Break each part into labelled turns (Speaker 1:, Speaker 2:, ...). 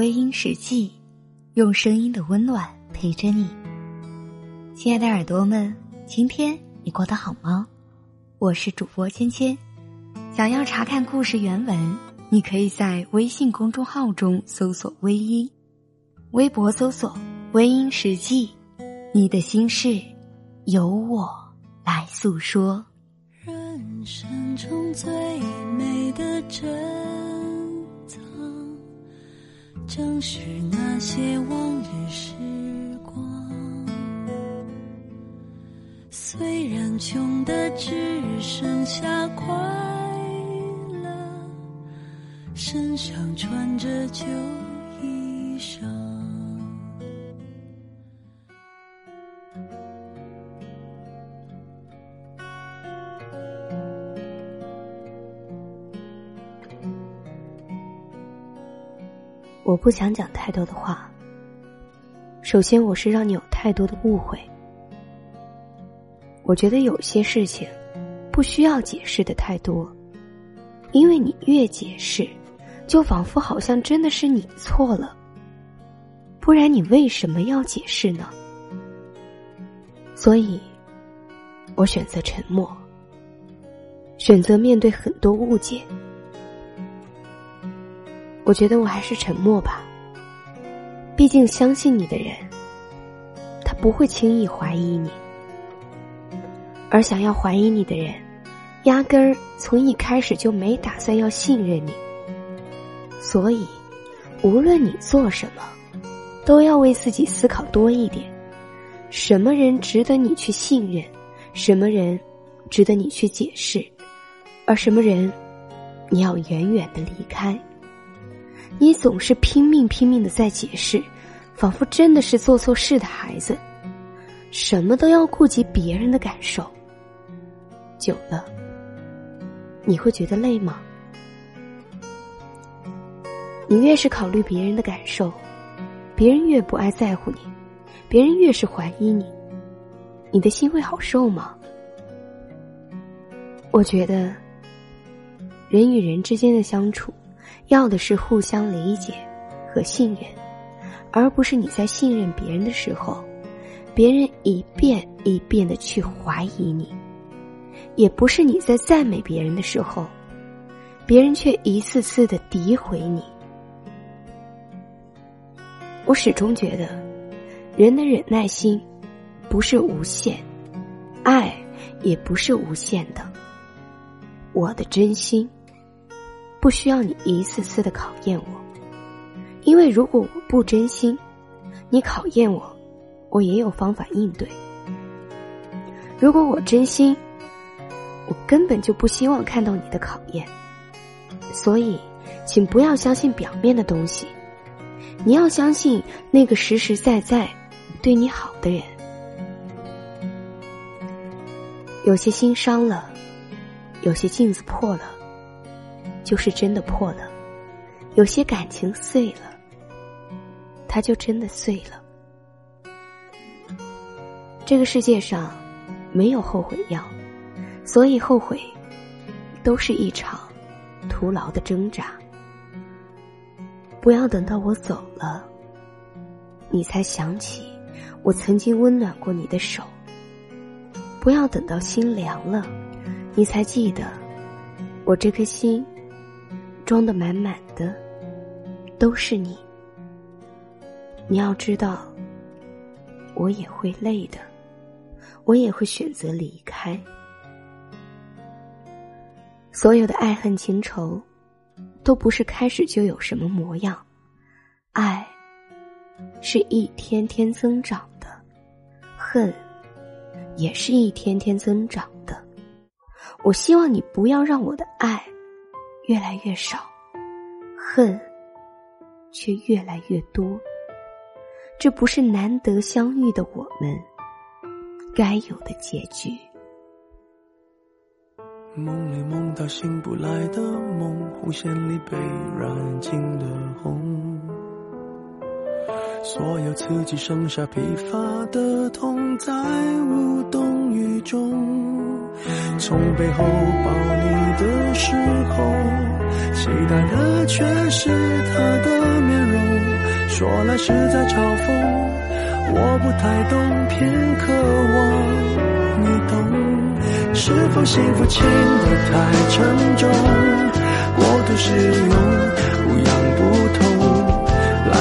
Speaker 1: 微音时记，用声音的温暖陪着你。亲爱的耳朵们，今天你过得好吗？我是主播芊芊。想要查看故事原文，你可以在微信公众号中搜索“微音”，微博搜索“微音时记”。你的心事，由我来诉说。
Speaker 2: 人生中最美的珍。正是那些往日时光，虽然穷的只剩下快乐，身上穿着旧衣裳。
Speaker 3: 我不想讲太多的话。首先，我是让你有太多的误会。我觉得有些事情不需要解释的太多，因为你越解释，就仿佛好像真的是你错了。不然你为什么要解释呢？所以，我选择沉默，选择面对很多误解。我觉得我还是沉默吧。毕竟相信你的人，他不会轻易怀疑你；而想要怀疑你的人，压根儿从一开始就没打算要信任你。所以，无论你做什么，都要为自己思考多一点：什么人值得你去信任，什么人值得你去解释，而什么人你要远远的离开。你总是拼命拼命的在解释，仿佛真的是做错事的孩子，什么都要顾及别人的感受。久了，你会觉得累吗？你越是考虑别人的感受，别人越不爱在乎你，别人越是怀疑你，你的心会好受吗？我觉得，人与人之间的相处。要的是互相理解和信任，而不是你在信任别人的时候，别人一遍一遍的去怀疑你；也不是你在赞美别人的时候，别人却一次次的诋毁你。我始终觉得，人的忍耐心不是无限，爱也不是无限的。我的真心。不需要你一次次的考验我，因为如果我不真心，你考验我，我也有方法应对。如果我真心，我根本就不希望看到你的考验。所以，请不要相信表面的东西，你要相信那个实实在在对你好的人。有些心伤了，有些镜子破了。就是真的破了，有些感情碎了，它就真的碎了。这个世界上没有后悔药，所以后悔都是一场徒劳的挣扎。不要等到我走了，你才想起我曾经温暖过你的手；不要等到心凉了，你才记得我这颗心。装的满满的，都是你。你要知道，我也会累的，我也会选择离开。所有的爱恨情仇，都不是开始就有什么模样，爱是一天天增长的，恨也是一天天增长的。我希望你不要让我的爱。越来越少，恨却越来越多。这不是难得相遇的我们该有的结局。
Speaker 4: 梦里梦到醒不来的梦，红线里被染尽的红，所有刺激剩下疲乏的痛，再无动于衷。从背后抱你的时候，期待的却是他的面容。说来是在嘲讽，我不太懂，偏渴望你懂。是否幸福轻得太沉重，过度使用，不痒不，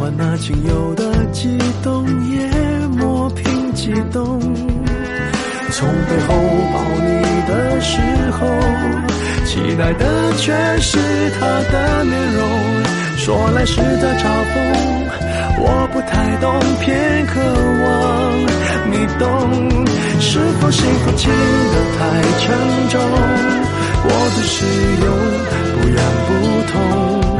Speaker 4: 间没换那仅有的悸动，也磨平激动。从背后抱你的时候，期待的却是他的面容。说来是在嘲讽，我不太懂，偏渴望你懂。是否幸福轻得太沉重，过度使用，不痒不痛。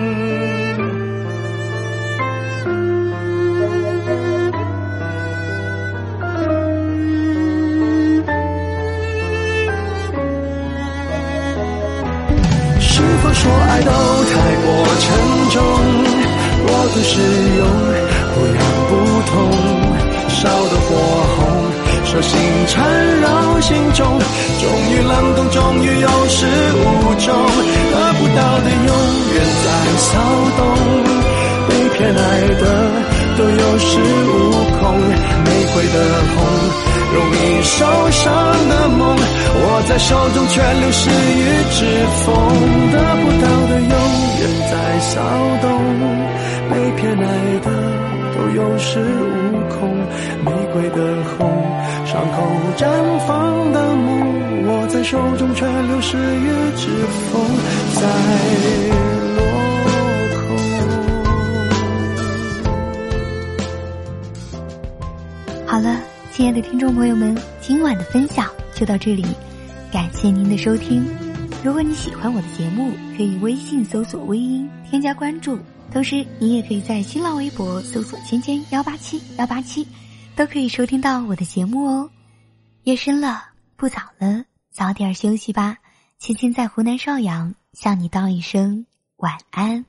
Speaker 4: 说爱都太过沉重，过度使用，不痒不痛，烧得火红，手心缠绕心中，终于冷冻，终于有始无终，得不到的永远在骚动，被偏爱的都有恃无恐，玫瑰的红。容易受伤的，在手中却流失于指缝，得不到的永远在骚动，被偏爱的都有恃无恐。玫瑰的红，伤口绽放的梦，握在手中却流失于指缝，在落
Speaker 1: 空。好了。亲爱的听众朋友们，今晚的分享就到这里，感谢您的收听。如果你喜欢我的节目，可以微信搜索“微音”添加关注，同时你也可以在新浪微博搜索“芊芊幺八七幺八七”，都可以收听到我的节目哦。夜深了，不早了，早点休息吧。芊芊在湖南邵阳向你道一声晚安。